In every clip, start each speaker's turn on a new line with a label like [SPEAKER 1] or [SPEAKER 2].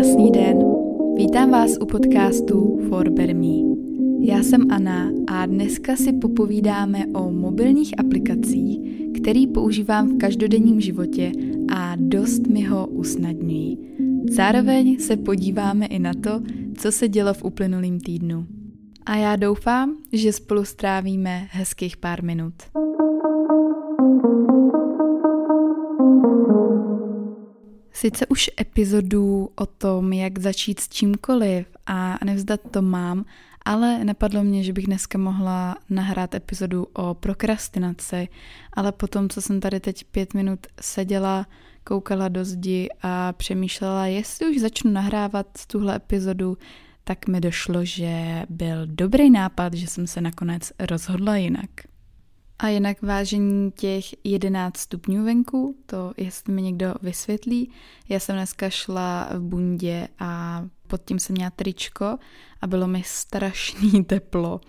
[SPEAKER 1] Krásný den. Vítám vás u podcastu For Me. Já jsem Anna a dneska si popovídáme o mobilních aplikacích, který používám v každodenním životě a dost mi ho usnadňují. Zároveň se podíváme i na to, co se dělo v uplynulým týdnu. A já doufám, že spolu strávíme hezkých pár minut. Sice už epizodu o tom, jak začít s čímkoliv a nevzdat to mám, ale napadlo mě, že bych dneska mohla nahrát epizodu o prokrastinaci, ale potom, co jsem tady teď pět minut seděla, koukala do zdi a přemýšlela, jestli už začnu nahrávat tuhle epizodu, tak mi došlo, že byl dobrý nápad, že jsem se nakonec rozhodla jinak. A jinak vážení těch 11 stupňů venku, to jestli mi někdo vysvětlí, já jsem dneska šla v bundě a pod tím jsem měla tričko a bylo mi strašný teplo.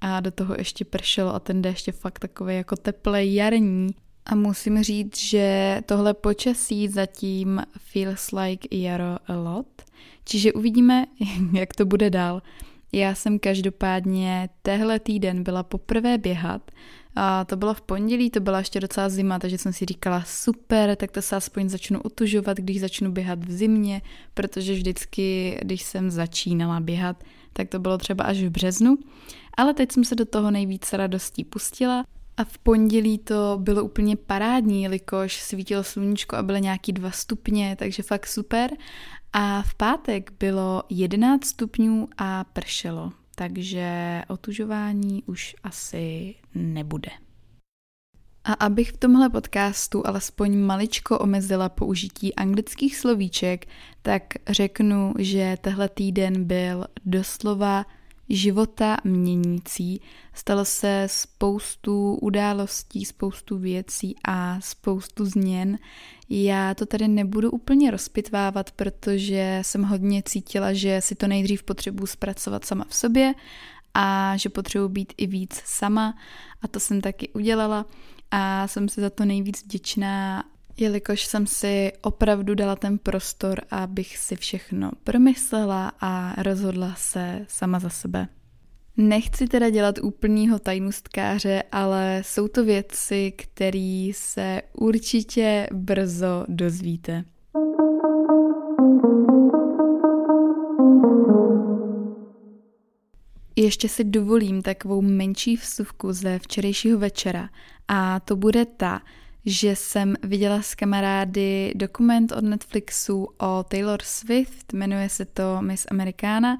[SPEAKER 1] A do toho ještě pršelo a ten déšť je fakt takový jako teplé jarní. A musím říct, že tohle počasí zatím feels like jaro a lot. Čiže uvidíme, jak to bude dál. Já jsem každopádně tehle týden byla poprvé běhat a to bylo v pondělí, to byla ještě docela zima, takže jsem si říkala super, tak to se aspoň začnu otužovat, když začnu běhat v zimě, protože vždycky, když jsem začínala běhat, tak to bylo třeba až v březnu. Ale teď jsem se do toho nejvíce radostí pustila a v pondělí to bylo úplně parádní, jelikož svítilo sluníčko a byly nějaký dva stupně, takže fakt super. A v pátek bylo 11 stupňů a pršelo, takže otužování už asi nebude. A abych v tomhle podcastu alespoň maličko omezila použití anglických slovíček, tak řeknu, že tehle týden byl doslova života měnící. Stalo se spoustu událostí, spoustu věcí a spoustu změn. Já to tady nebudu úplně rozpitvávat, protože jsem hodně cítila, že si to nejdřív potřebuji zpracovat sama v sobě a že potřebuji být i víc sama a to jsem taky udělala a jsem si za to nejvíc vděčná jelikož jsem si opravdu dala ten prostor, abych si všechno promyslela a rozhodla se sama za sebe. Nechci teda dělat úplnýho tajnostkáře, ale jsou to věci, které se určitě brzo dozvíte. Ještě si dovolím takovou menší vsuvku ze včerejšího večera a to bude ta, že jsem viděla s kamarády dokument od Netflixu o Taylor Swift, jmenuje se to Miss Americana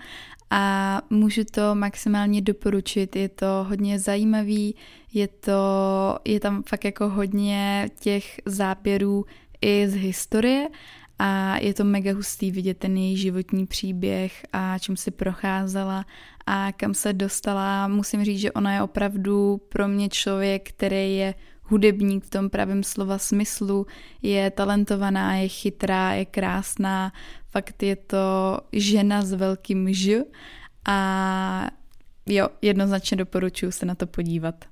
[SPEAKER 1] a můžu to maximálně doporučit, je to hodně zajímavý, je, to, je tam fakt jako hodně těch záběrů i z historie a je to mega hustý vidět ten její životní příběh a čím si procházela a kam se dostala. Musím říct, že ona je opravdu pro mě člověk, který je hudebník v tom pravém slova smyslu, je talentovaná, je chytrá, je krásná, fakt je to žena s velkým ž a jo, jednoznačně doporučuji se na to podívat.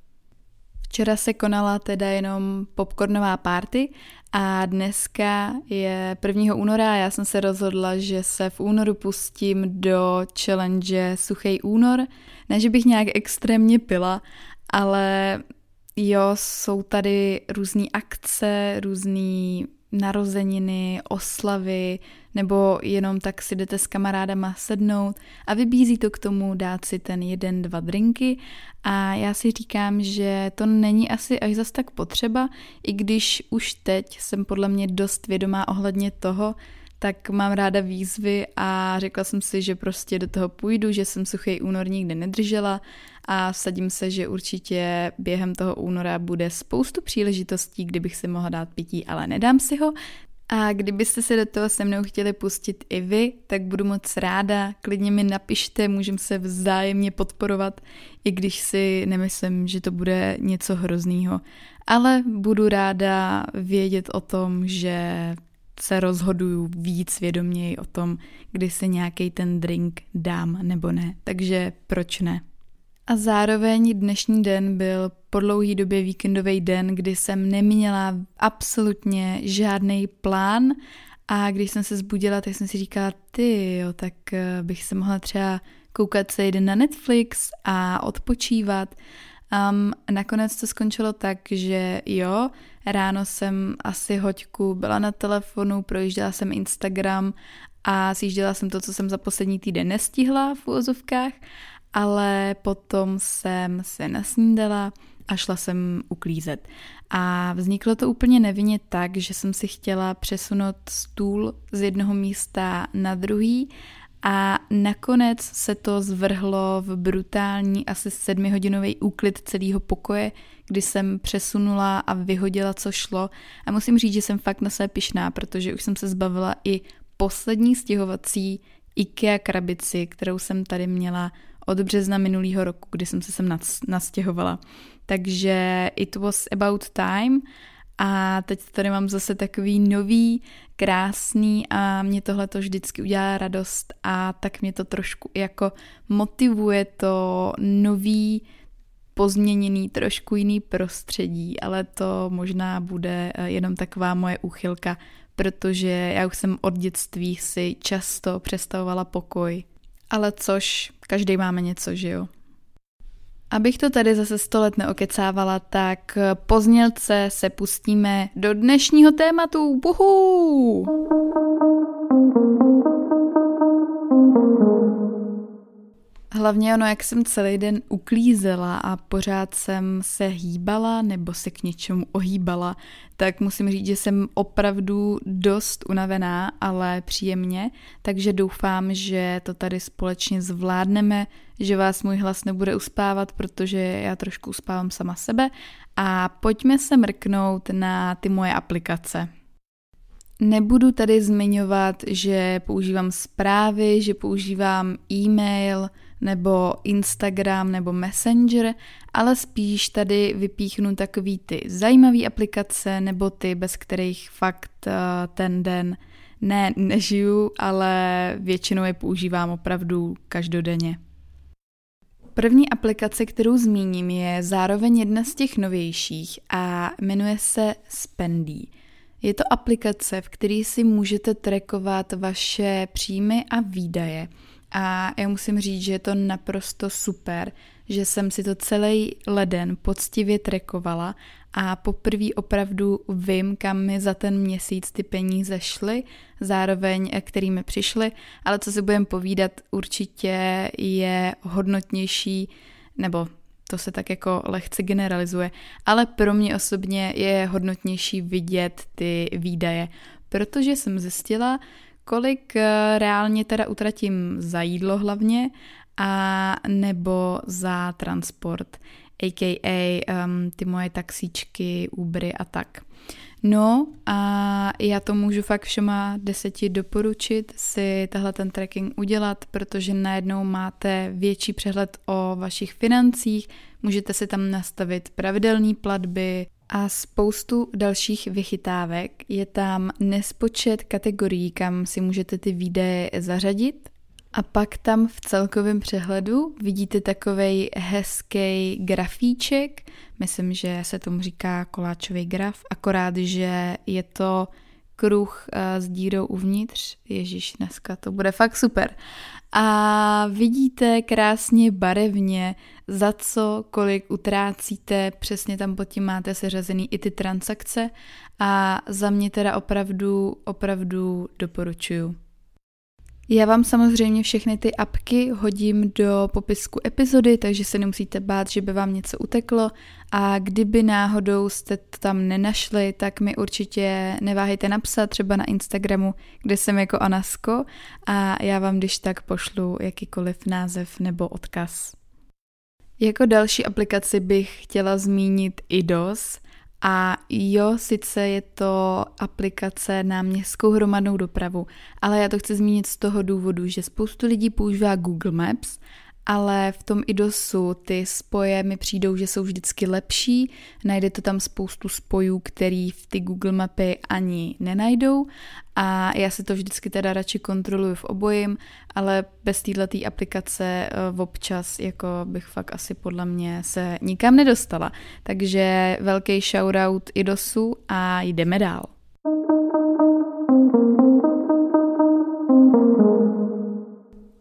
[SPEAKER 1] Včera se konala teda jenom popcornová party a dneska je 1. února a já jsem se rozhodla, že se v únoru pustím do challenge Suchý únor. Ne, že bych nějak extrémně pila, ale jo, jsou tady různé akce, různé narozeniny, oslavy, nebo jenom tak si jdete s kamarádama sednout a vybízí to k tomu dát si ten jeden, dva drinky. A já si říkám, že to není asi až zas tak potřeba, i když už teď jsem podle mě dost vědomá ohledně toho, tak mám ráda výzvy a řekla jsem si, že prostě do toho půjdu, že jsem suchý únor nikdy nedržela a vsadím se, že určitě během toho února bude spoustu příležitostí, kdybych si mohla dát pití, ale nedám si ho. A kdybyste se do toho se mnou chtěli pustit i vy, tak budu moc ráda, klidně mi napište, můžeme se vzájemně podporovat, i když si nemyslím, že to bude něco hroznýho. Ale budu ráda vědět o tom, že se rozhoduju víc vědoměji o tom, kdy se nějaký ten drink dám nebo ne. Takže proč ne? A zároveň dnešní den byl po dlouhý době víkendový den, kdy jsem neměla absolutně žádný plán A když jsem se zbudila, tak jsem si říkala, ty jo, tak eh, bych se mohla třeba koukat se jeden na Netflix a odpočívat. Um, nakonec to skončilo tak, že jo, ráno jsem asi hoďku byla na telefonu, projížděla jsem Instagram a zjížděla jsem to, co jsem za poslední týden nestihla v úvozovkách, ale potom jsem se nasnídala a šla jsem uklízet. A vzniklo to úplně nevinně tak, že jsem si chtěla přesunout stůl z jednoho místa na druhý a nakonec se to zvrhlo v brutální asi sedmihodinový úklid celého pokoje, kdy jsem přesunula a vyhodila, co šlo. A musím říct, že jsem fakt na sebe pišná, protože už jsem se zbavila i poslední stěhovací IKEA krabici, kterou jsem tady měla od března minulého roku, kdy jsem se sem nastěhovala. Takže it was about time a teď tady mám zase takový nový, krásný a mě tohle to vždycky udělá radost a tak mě to trošku jako motivuje to nový, pozměněný, trošku jiný prostředí, ale to možná bude eh, jenom taková moje úchylka, protože já už jsem od dětství si často představovala pokoj. Ale což, každý máme něco, že jo? Abych to tady zase sto let neokecávala, tak po znělce se pustíme do dnešního tématu. Buhu! Hlavně ono, jak jsem celý den uklízela a pořád jsem se hýbala nebo se k něčemu ohýbala, tak musím říct, že jsem opravdu dost unavená, ale příjemně, takže doufám, že to tady společně zvládneme, že vás můj hlas nebude uspávat, protože já trošku uspávám sama sebe a pojďme se mrknout na ty moje aplikace. Nebudu tady zmiňovat, že používám zprávy, že používám e-mail, nebo Instagram nebo Messenger, ale spíš tady vypíchnu takový ty zajímavé aplikace nebo ty, bez kterých fakt uh, ten den ne, nežiju, ale většinou je používám opravdu každodenně. První aplikace, kterou zmíním, je zároveň jedna z těch novějších a jmenuje se Spendy. Je to aplikace, v které si můžete trackovat vaše příjmy a výdaje – a já musím říct, že je to naprosto super, že jsem si to celý leden poctivě trekovala a poprvé opravdu vím, kam mi za ten měsíc ty peníze šly, zároveň eh, kterými přišly, ale co si budem povídat, určitě je hodnotnější, nebo to se tak jako lehce generalizuje, ale pro mě osobně je hodnotnější vidět ty výdaje, protože jsem zjistila, kolik eh, reálně teda utratím za jídlo hlavně a nebo za transport, a.k.a. Um, ty moje taxíčky, Ubery a tak. No a já to můžu fakt všema deseti doporučit si tahle ten tracking udělat, protože najednou máte větší přehled o vašich financích, můžete si tam nastavit pravidelné platby, a spoustu dalších vychytávek. Je tam nespočet kategorií, kam si můžete ty výdaje zařadit. A pak tam v celkovém přehledu vidíte takový hezký grafíček, myslím, že se tomu říká koláčový graf, akorát, že je to kruh eh, s dírou uvnitř. Ježíš, dneska to bude fakt super. A vidíte krásně barevně, za co, kolik utrácíte, přesně tam pod tím máte seřazený i ty transakce a za mě teda opravdu, opravdu doporučuju. Já vám samozřejmě všechny ty apky hodím do popisku epizody, takže se nemusíte bát, že by vám něco uteklo a kdyby náhodou jste to tam nenašli, tak mi určitě neváhejte napsat třeba na Instagramu, kde jsem jako Anasko a já vám když tak pošlu jakýkoliv název nebo odkaz. Jako další aplikaci bych chtěla zmínit IDOS, a jo, sice je to aplikace na městskou hromadnou dopravu, ale já to chci zmínit z toho důvodu, že spoustu lidí používá Google Maps ale v tom IDOSu ty spoje mi přijdou, že jsou vždycky lepší. Najdete tam spoustu spojů, který v ty Google mapy ani nenajdou a já si to vždycky teda radši kontroluji v obojím, ale bez této aplikace v občas jako bych fakt asi podle mě se nikam nedostala. Takže velký shoutout IDOSu a jdeme dál.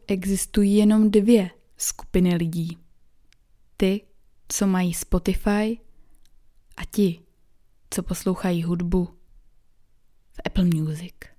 [SPEAKER 1] Existují jenom dvě skupiny lidí. Ty, co mají Spotify a ti, co poslouchají hudbu v Apple Music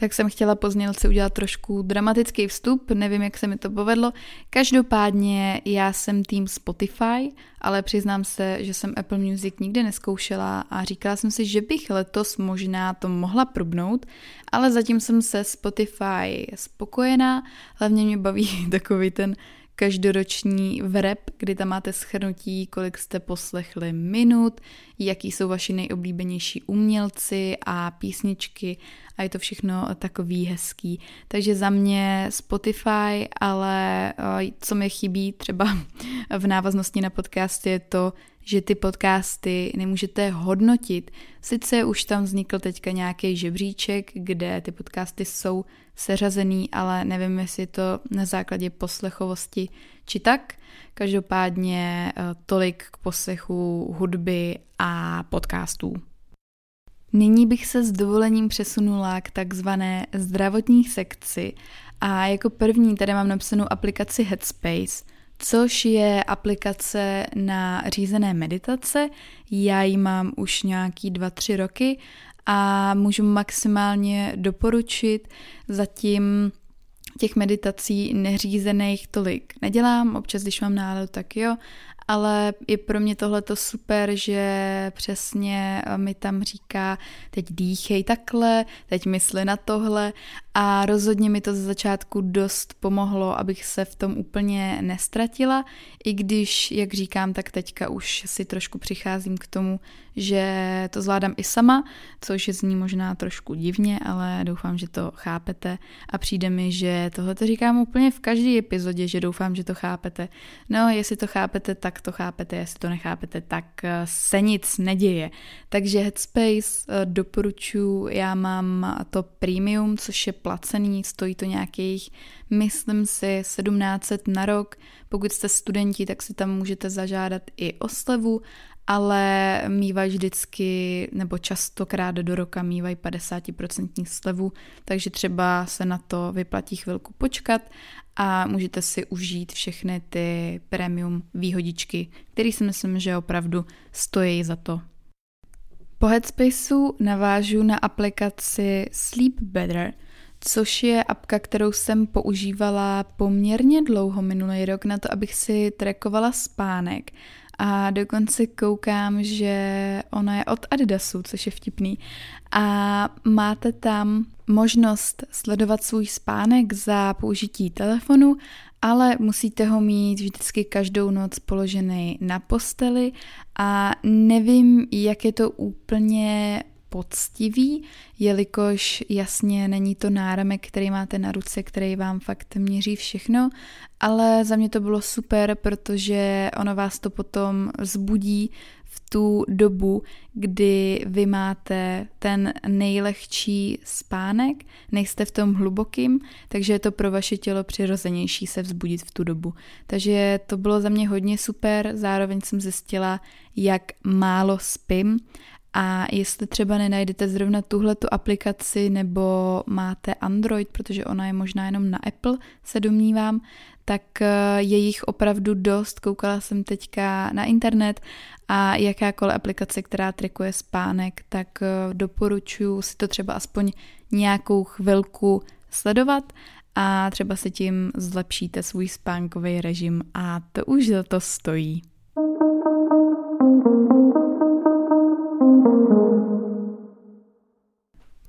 [SPEAKER 1] tak jsem chtěla pozdělci udělat trošku dramatický vstup, nevím, jak se mi to povedlo. Každopádně já jsem tým Spotify, ale přiznám se, že jsem Apple Music nikdy neskoušela a říkala jsem si, že bych letos možná to mohla probnout, ale zatím jsem se Spotify spokojená, hlavně mě baví takový ten každoroční vrep, kdy tam máte schrnutí, kolik jste poslechli minut, jaký jsou vaši nejoblíbenější umělci a písničky a je to všechno takový hezký. Takže za mě Spotify, ale eh, co mi chybí třeba v návaznosti na podcast je to, že ty podcasty nemůžete hodnotit. Sice už tam vznikl teďka nějaký žebříček, kde ty podcasty jsou seřazený, ale nevím, jestli je to na základě poslechovosti či tak. Každopádně eh, tolik k poslechu hudby a podcastů. Nyní bych se s dovolením přesunula k takzvané zdravotní sekci a jako první tady mám napsanou aplikaci Headspace, což je aplikace na řízené meditace. Já ji mám už nějaký 2-3 roky a můžu maximálně doporučit. Zatím těch meditací neřízených tolik nedělám, občas když mám náladu, tak jo, ale je pro mě tohleto super, že přesně eh, mi tam říká, teď dýchej takhle, teď mysli na tohle a rozhodně mi to ze začátku dost pomohlo, abych se v tom úplně nestratila, i když, jak říkám, tak teďka už si trošku přicházím k tomu, že to zvládám i sama, což zní možná trošku divně, ale doufám, že to chápete a přijde mi, že tohle to říkám úplně v každé epizodě, že doufám, že to chápete. No, jestli to chápete, tak to chápete, jestli to nechápete, tak eh, se nic neděje. Takže Headspace eh, doporučuji, já mám to premium, což je placený, stojí to nějakých, myslím si, 1700 na rok. Pokud jste studenti, tak si tam můžete zažádat i o slevu, ale mývají vždycky, nebo častokrát do roka mývají 50% slevu, takže třeba se na to vyplatí chvilku počkat a můžete si užít všechny ty premium výhodičky, které si myslím, že opravdu stojí za to. Po Headspaceu navážu na aplikaci Sleep Better – což je apka, kterou jsem používala poměrně dlouho minulý rok na to, abych si trackovala spánek. A dokonce koukám, že ona je od Adidasu, což je vtipný. A máte tam možnost sledovat svůj spánek za použití telefonu, ale musíte ho mít vždycky každou noc položený na posteli a nevím, jak je to úplně poctivý, jelikož jasně není to náramek, který máte na ruce, který vám fakt měří všechno, ale za mě to bylo super, protože ono vás to potom zbudí v tu dobu, kdy vy máte ten nejlehčí spánek, nejste v tom hlubokým, takže je to pro vaše tělo přirozenější se vzbudit v tu dobu. Takže to bylo za mě hodně super, zároveň jsem zjistila, jak málo spím a jestli třeba nenajdete zrovna tuhle tu aplikaci nebo máte Android, protože ona je možná jenom na Apple, se domnívám, tak eh, je jich opravdu dost. Koukala jsem teďka na internet a jakákoliv aplikace, která trikuje spánek, tak eh, doporučuji si to třeba aspoň nějakou chvilku sledovat a třeba si tím zlepšíte svůj spánkový režim a to už za to stojí.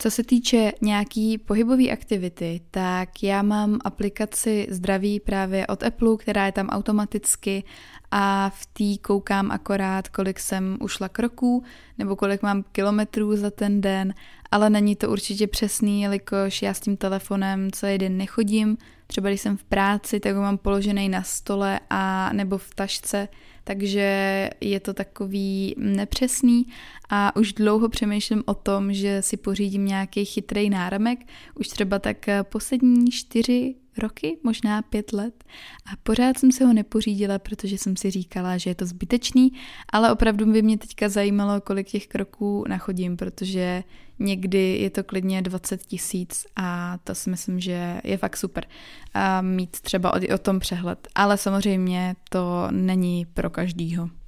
[SPEAKER 1] Co se týče nějaký pohybové aktivity, tak já mám aplikaci Zdraví právě od Apple, která je tam automaticky a v té koukám akorát, kolik jsem ušla kroků nebo kolik mám kilometrů za ten den, ale není to určitě přesný, jelikož já s tím telefonem celý den nechodím. Třeba když jsem v práci, tak ho mám položený na stole a nebo v tašce, takže je to takový nepřesný a už dlouho přemýšlím o tom, že si pořídím nějaký chytrý náramek. Už třeba tak poslední čtyři roky, možná pět let a pořád jsem se ho nepořídila, protože jsem si říkala, že je to zbytečný, ale opravdu by mě teďka zajímalo, kolik těch kroků nachodím, protože někdy je to klidně 20 tisíc a to si myslím, že je fakt super a mít třeba o, tom přehled, ale samozřejmě to není pro každýho.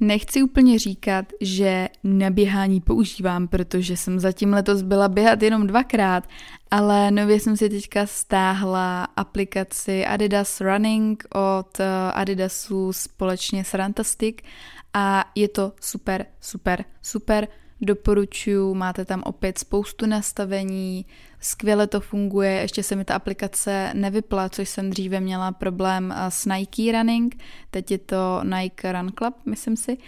[SPEAKER 1] Nechci úplně říkat, že naběhání používám, protože jsem zatím letos byla běhat jenom dvakrát, ale nově jsem si teďka stáhla aplikaci Adidas Running od eh, Adidasu společně s Rantastic a je to super, super, super doporučuju, máte tam opět spoustu nastavení, skvěle to funguje, ještě se mi ta aplikace nevypla, což jsem dříve měla problém eh, s Nike Running, teď je to Nike Run Club, myslím si,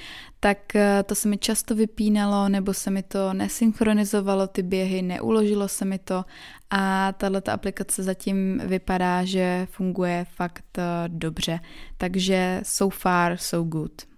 [SPEAKER 1] tak eh, to se mi často vypínalo, nebo se mi to nesynchronizovalo ty běhy, neuložilo se mi to a tahle aplikace zatím vypadá, že funguje fakt eh, dobře, takže so far so good.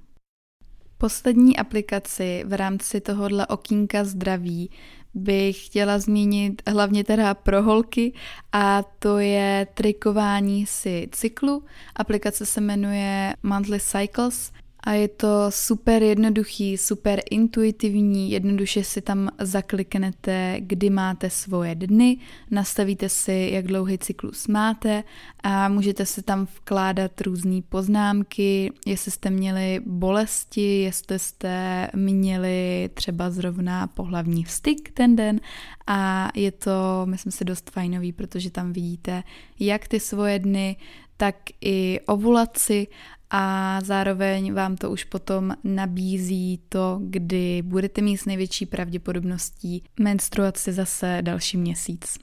[SPEAKER 1] Poslední aplikaci v rámci tohohle okýnka zdraví bych chtěla zmínit hlavně teda pro holky a to je trikování si cyklu. Aplikace se jmenuje Monthly Cycles a je to super jednoduchý, super intuitivní, jednoduše si tam zakliknete, kdy máte svoje dny, nastavíte si, jak dlouhý cyklus máte a můžete si tam vkládat různé poznámky, jestli jste měli bolesti, jestli jste měli třeba zrovna pohlavní vstyk ten den. A je to, myslím si, dost fajnový, protože tam vidíte, jak ty svoje dny, tak i ovulaci a zároveň vám to už potom nabízí to, kdy budete mít s největší pravděpodobností menstruaci zase další měsíc.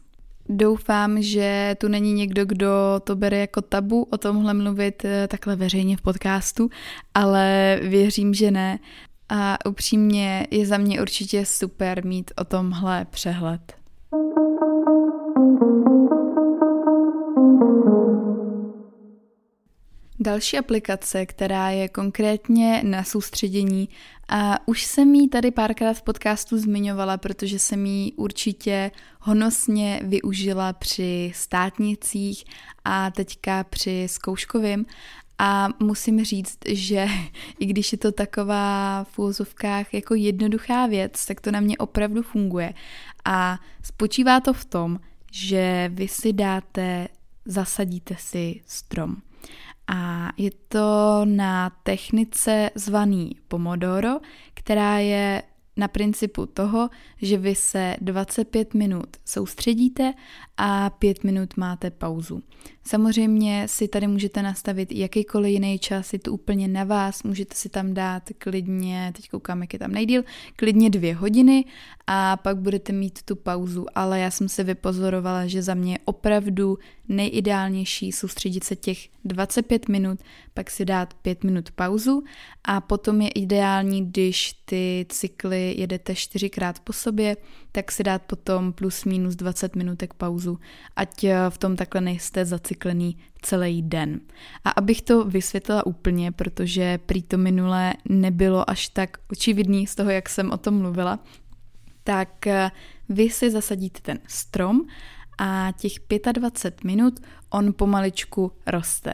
[SPEAKER 1] Doufám, že tu není někdo, kdo to bere jako tabu o tomhle mluvit eh, takhle veřejně v podcastu, ale věřím, že ne. A upřímně je za mě určitě super mít o tomhle přehled. Další aplikace, která je konkrétně na soustředění a už jsem ji tady párkrát v podcastu zmiňovala, protože jsem ji určitě honosně využila při státnicích a teďka při zkouškovým a musím říct, že i když je to taková v úzovkách jako jednoduchá věc, tak to na mě opravdu funguje. A spočívá to v tom, že vy si dáte, zasadíte si strom a je to na technice zvaný Pomodoro, která je na principu toho, že vy se 25 minut soustředíte a 5 minut máte pauzu. Samozřejmě si tady můžete nastavit jakýkoliv jiný čas, je to úplně na vás, můžete si tam dát klidně, teď koukám, jak je tam nejdíl, klidně dvě hodiny a pak budete mít tu pauzu, ale já jsem se vypozorovala, že za mě je opravdu nejideálnější soustředit se těch 25 minut, pak si dát 5 minut pauzu a potom je ideální, když ty cykly jedete čtyřikrát po sobě, tak si dát potom plus minus 20 minutek pauzu, ať eh, v tom takhle nejste zacyklený celý den. A abych to vysvětlila úplně, protože prý to minule nebylo až tak očividný z toho, jak jsem o tom mluvila, tak eh, vy si zasadíte ten strom a těch 25 minut on pomaličku roste.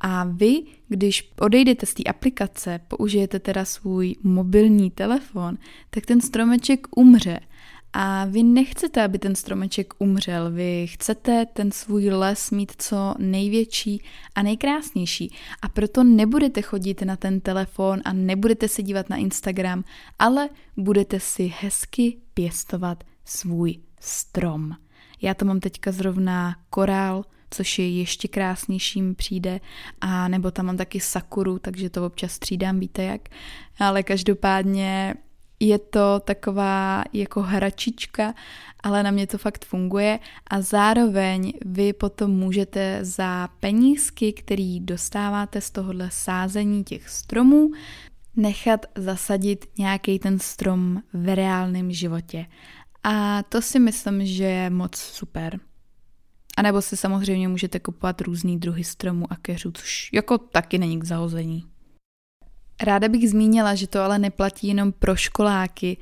[SPEAKER 1] A vy, když odejdete z té aplikace, použijete teda svůj mobilní telefon, tak ten stromeček umře a vy nechcete, aby ten stromeček umřel, vy chcete ten svůj les mít co největší a nejkrásnější. A proto nebudete chodit na ten telefon a nebudete se dívat na Instagram, ale budete si hezky pěstovat svůj strom. Já to mám teďka zrovna korál, což je ještě krásnějším přijde, a nebo tam mám taky sakuru, takže to občas střídám, víte jak. Ale každopádně je to taková jako hračička, ale na mě to fakt funguje a zároveň vy potom můžete za penízky, který dostáváte z tohohle sázení těch stromů, nechat zasadit nějaký ten strom v reálném životě. A to si myslím, že je moc super. A nebo si samozřejmě můžete kupovat různý druhy stromů a keřů, což jako taky není k zahození. Ráda bych zmínila, že to ale neplatí jenom pro školáky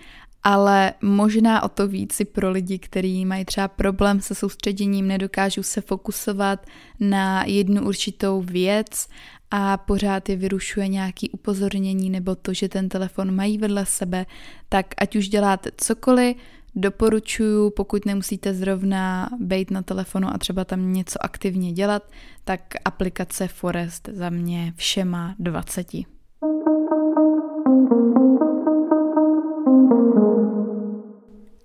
[SPEAKER 1] ale možná o to víc i pro lidi, kteří mají třeba problém se soustředěním, nedokážou se fokusovat na jednu určitou věc a pořád je vyrušuje nějaký upozornění nebo to, že ten telefon mají vedle sebe, tak ať už děláte cokoliv, doporučuju, pokud nemusíte zrovna být na telefonu a třeba tam něco aktivně dělat, tak aplikace Forest za mě všema 20.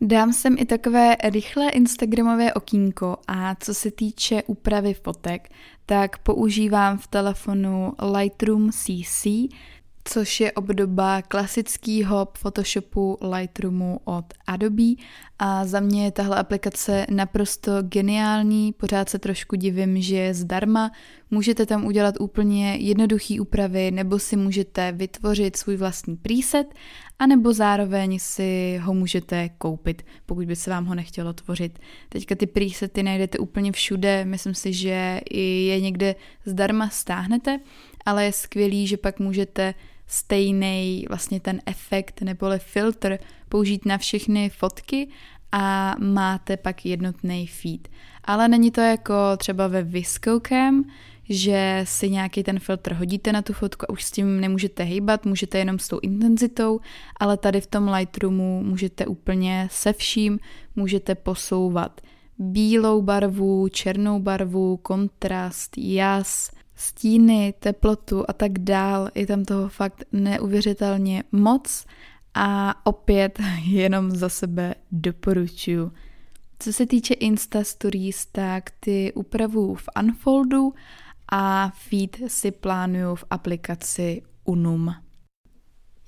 [SPEAKER 1] Dám sem i takové rychlé Instagramové okýnko a co se týče úpravy fotek, tak používám v telefonu Lightroom CC, což je obdoba klasického Photoshopu Lightroomu od Adobe. A za mě je tahle aplikace naprosto geniální, pořád se trošku divím, že je zdarma, můžete tam udělat úplně jednoduché úpravy nebo si můžete vytvořit svůj vlastní preset a nebo zároveň si ho můžete koupit, pokud by se vám ho nechtělo tvořit. Teďka ty presety najdete úplně všude, myslím si, že je někde zdarma stáhnete, ale je skvělý, že pak můžete stejný vlastně ten efekt neboli filtr použít na všechny fotky a máte pak jednotný feed. Ale není to jako třeba ve Viscocam, že si nějaký ten filtr hodíte na tu fotku a už s tím nemůžete hýbat, můžete jenom s tou intenzitou, ale tady v tom Lightroomu můžete úplně se vším, můžete posouvat bílou barvu, černou barvu, kontrast, jas, stíny, teplotu a tak dál. Je tam toho fakt neuvěřitelně moc a opět jenom za sebe doporučuji. Co se týče Insta Stories, tak ty upravu v Unfoldu a feed si plánuju v aplikaci Unum.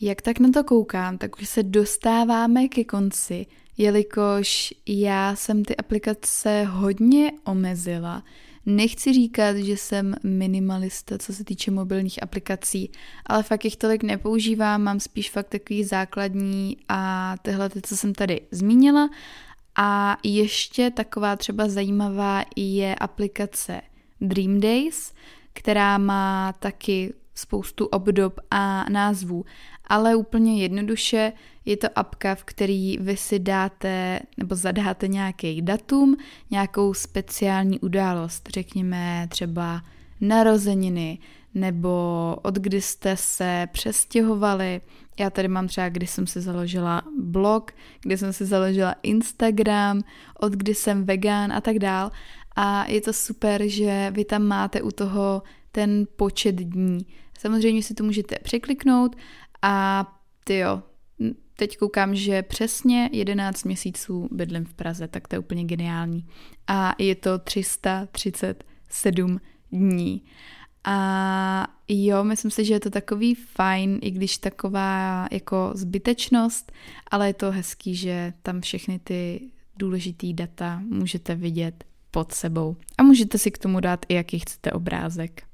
[SPEAKER 1] Jak tak na to koukám, tak už se dostáváme ke konci, jelikož já jsem ty aplikace hodně omezila. Nechci říkat, že jsem minimalista, co se týče mobilních aplikací, ale fakt jich tolik nepoužívám, mám spíš fakt takový základní a tyhle, ty, co jsem tady zmínila. A ještě taková třeba zajímavá je aplikace Dream Days, která má taky spoustu obdob a názvů, ale úplně jednoduše je to apka, v který vy si dáte nebo zadáte nějaký datum, nějakou speciální událost, řekněme třeba narozeniny, nebo od kdy jste se přestěhovali. Já tady mám třeba, kdy jsem si založila blog, kdy jsem si založila Instagram, od kdy jsem vegan a tak dál. A je to super, že vy tam máte u toho ten počet dní. Samozřejmě si to můžete překliknout a ty jo, teď koukám, že přesně 11 měsíců bydlím v Praze, tak to je úplně geniální. A je to 337 dní. A jo, myslím si, že je to takový fajn, i když taková jako zbytečnost, ale je to hezký, že tam všechny ty důležitý data můžete vidět pod sebou. A můžete si k tomu dát i jaký chcete obrázek.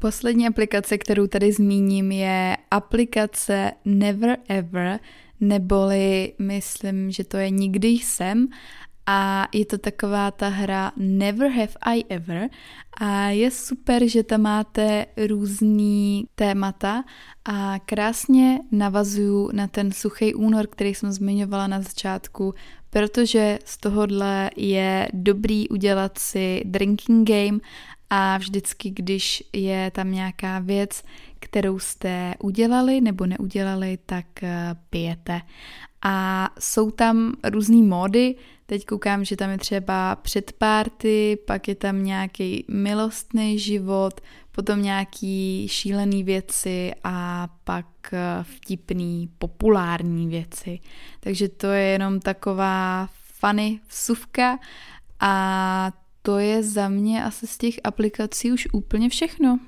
[SPEAKER 1] Poslední aplikace, kterou tady zmíním, je aplikace Never Ever, neboli myslím, že to je Nikdy jsem. A je to taková ta hra Never Have I Ever. A je super, že tam máte různý témata a krásně navazuju na ten suchý únor, který jsem zmiňovala na začátku, protože z tohohle je dobrý udělat si drinking game a vždycky, když je tam nějaká věc, kterou jste udělali nebo neudělali, tak eh, pijete. A jsou tam různý módy, teď koukám, že tam je třeba předpárty, pak je tam nějaký milostný život, potom nějaký šílený věci a pak eh, vtipný populární věci. Takže to je jenom taková funny vsuvka a to je za mě asi z těch aplikací už úplně všechno.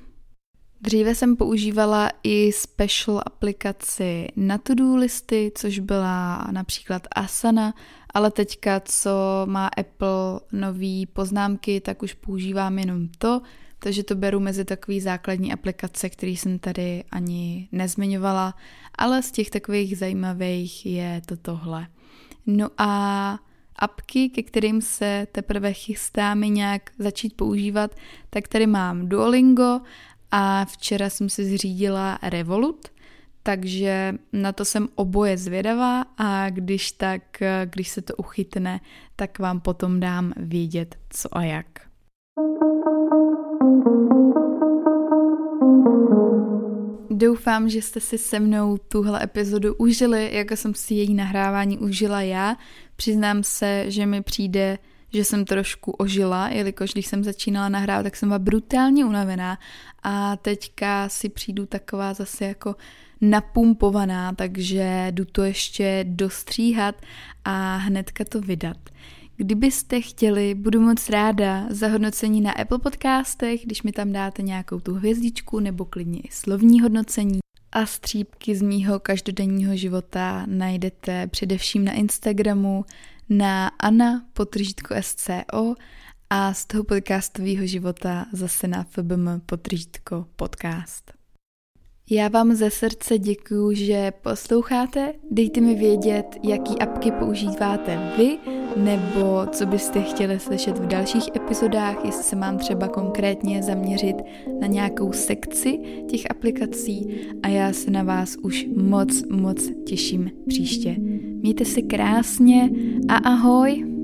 [SPEAKER 1] Dříve jsem používala i special aplikaci na to-do listy, což byla například Asana, ale teďka, co má Apple nový poznámky, tak už používám jenom to, takže to beru mezi takový základní aplikace, který jsem tady ani nezmiňovala, ale z těch takových zajímavých je to tohle. No a apky, ke kterým se teprve chystáme nějak začít používat, tak tady mám Duolingo a včera jsem si zřídila Revolut, takže na to jsem oboje zvědavá a když tak, když se to uchytne, tak vám potom dám vědět, co a jak. Doufám, že jste si se mnou tuhle epizodu užili, jako jsem si její nahrávání užila já. Přiznám se, že mi přijde, že jsem trošku ožila, jelikož když jsem začínala nahrávat, tak jsem byla brutálně unavená a teďka si přijdu taková zase jako napumpovaná, takže jdu to ještě dostříhat a hnedka to vydat. Kdybyste chtěli, budu moc ráda za hodnocení na Apple podcastech, když mi tam dáte nějakou tu hvězdičku nebo klidně i slovní hodnocení. A střípky z mýho každodenního života najdete především na Instagramu na Anna potržítko SCO a z toho podcastového života zase na FBM potržítko podcast. Já vám ze srdce děkuju, že posloucháte. Dejte mi vědět, jaký apky používáte vy, nebo co byste chtěli slyšet v dalších epizodách, jestli se mám třeba konkrétně zaměřit na nějakou sekci těch aplikací a já se na vás už moc, moc těším příště. Mějte se krásně a ahoj!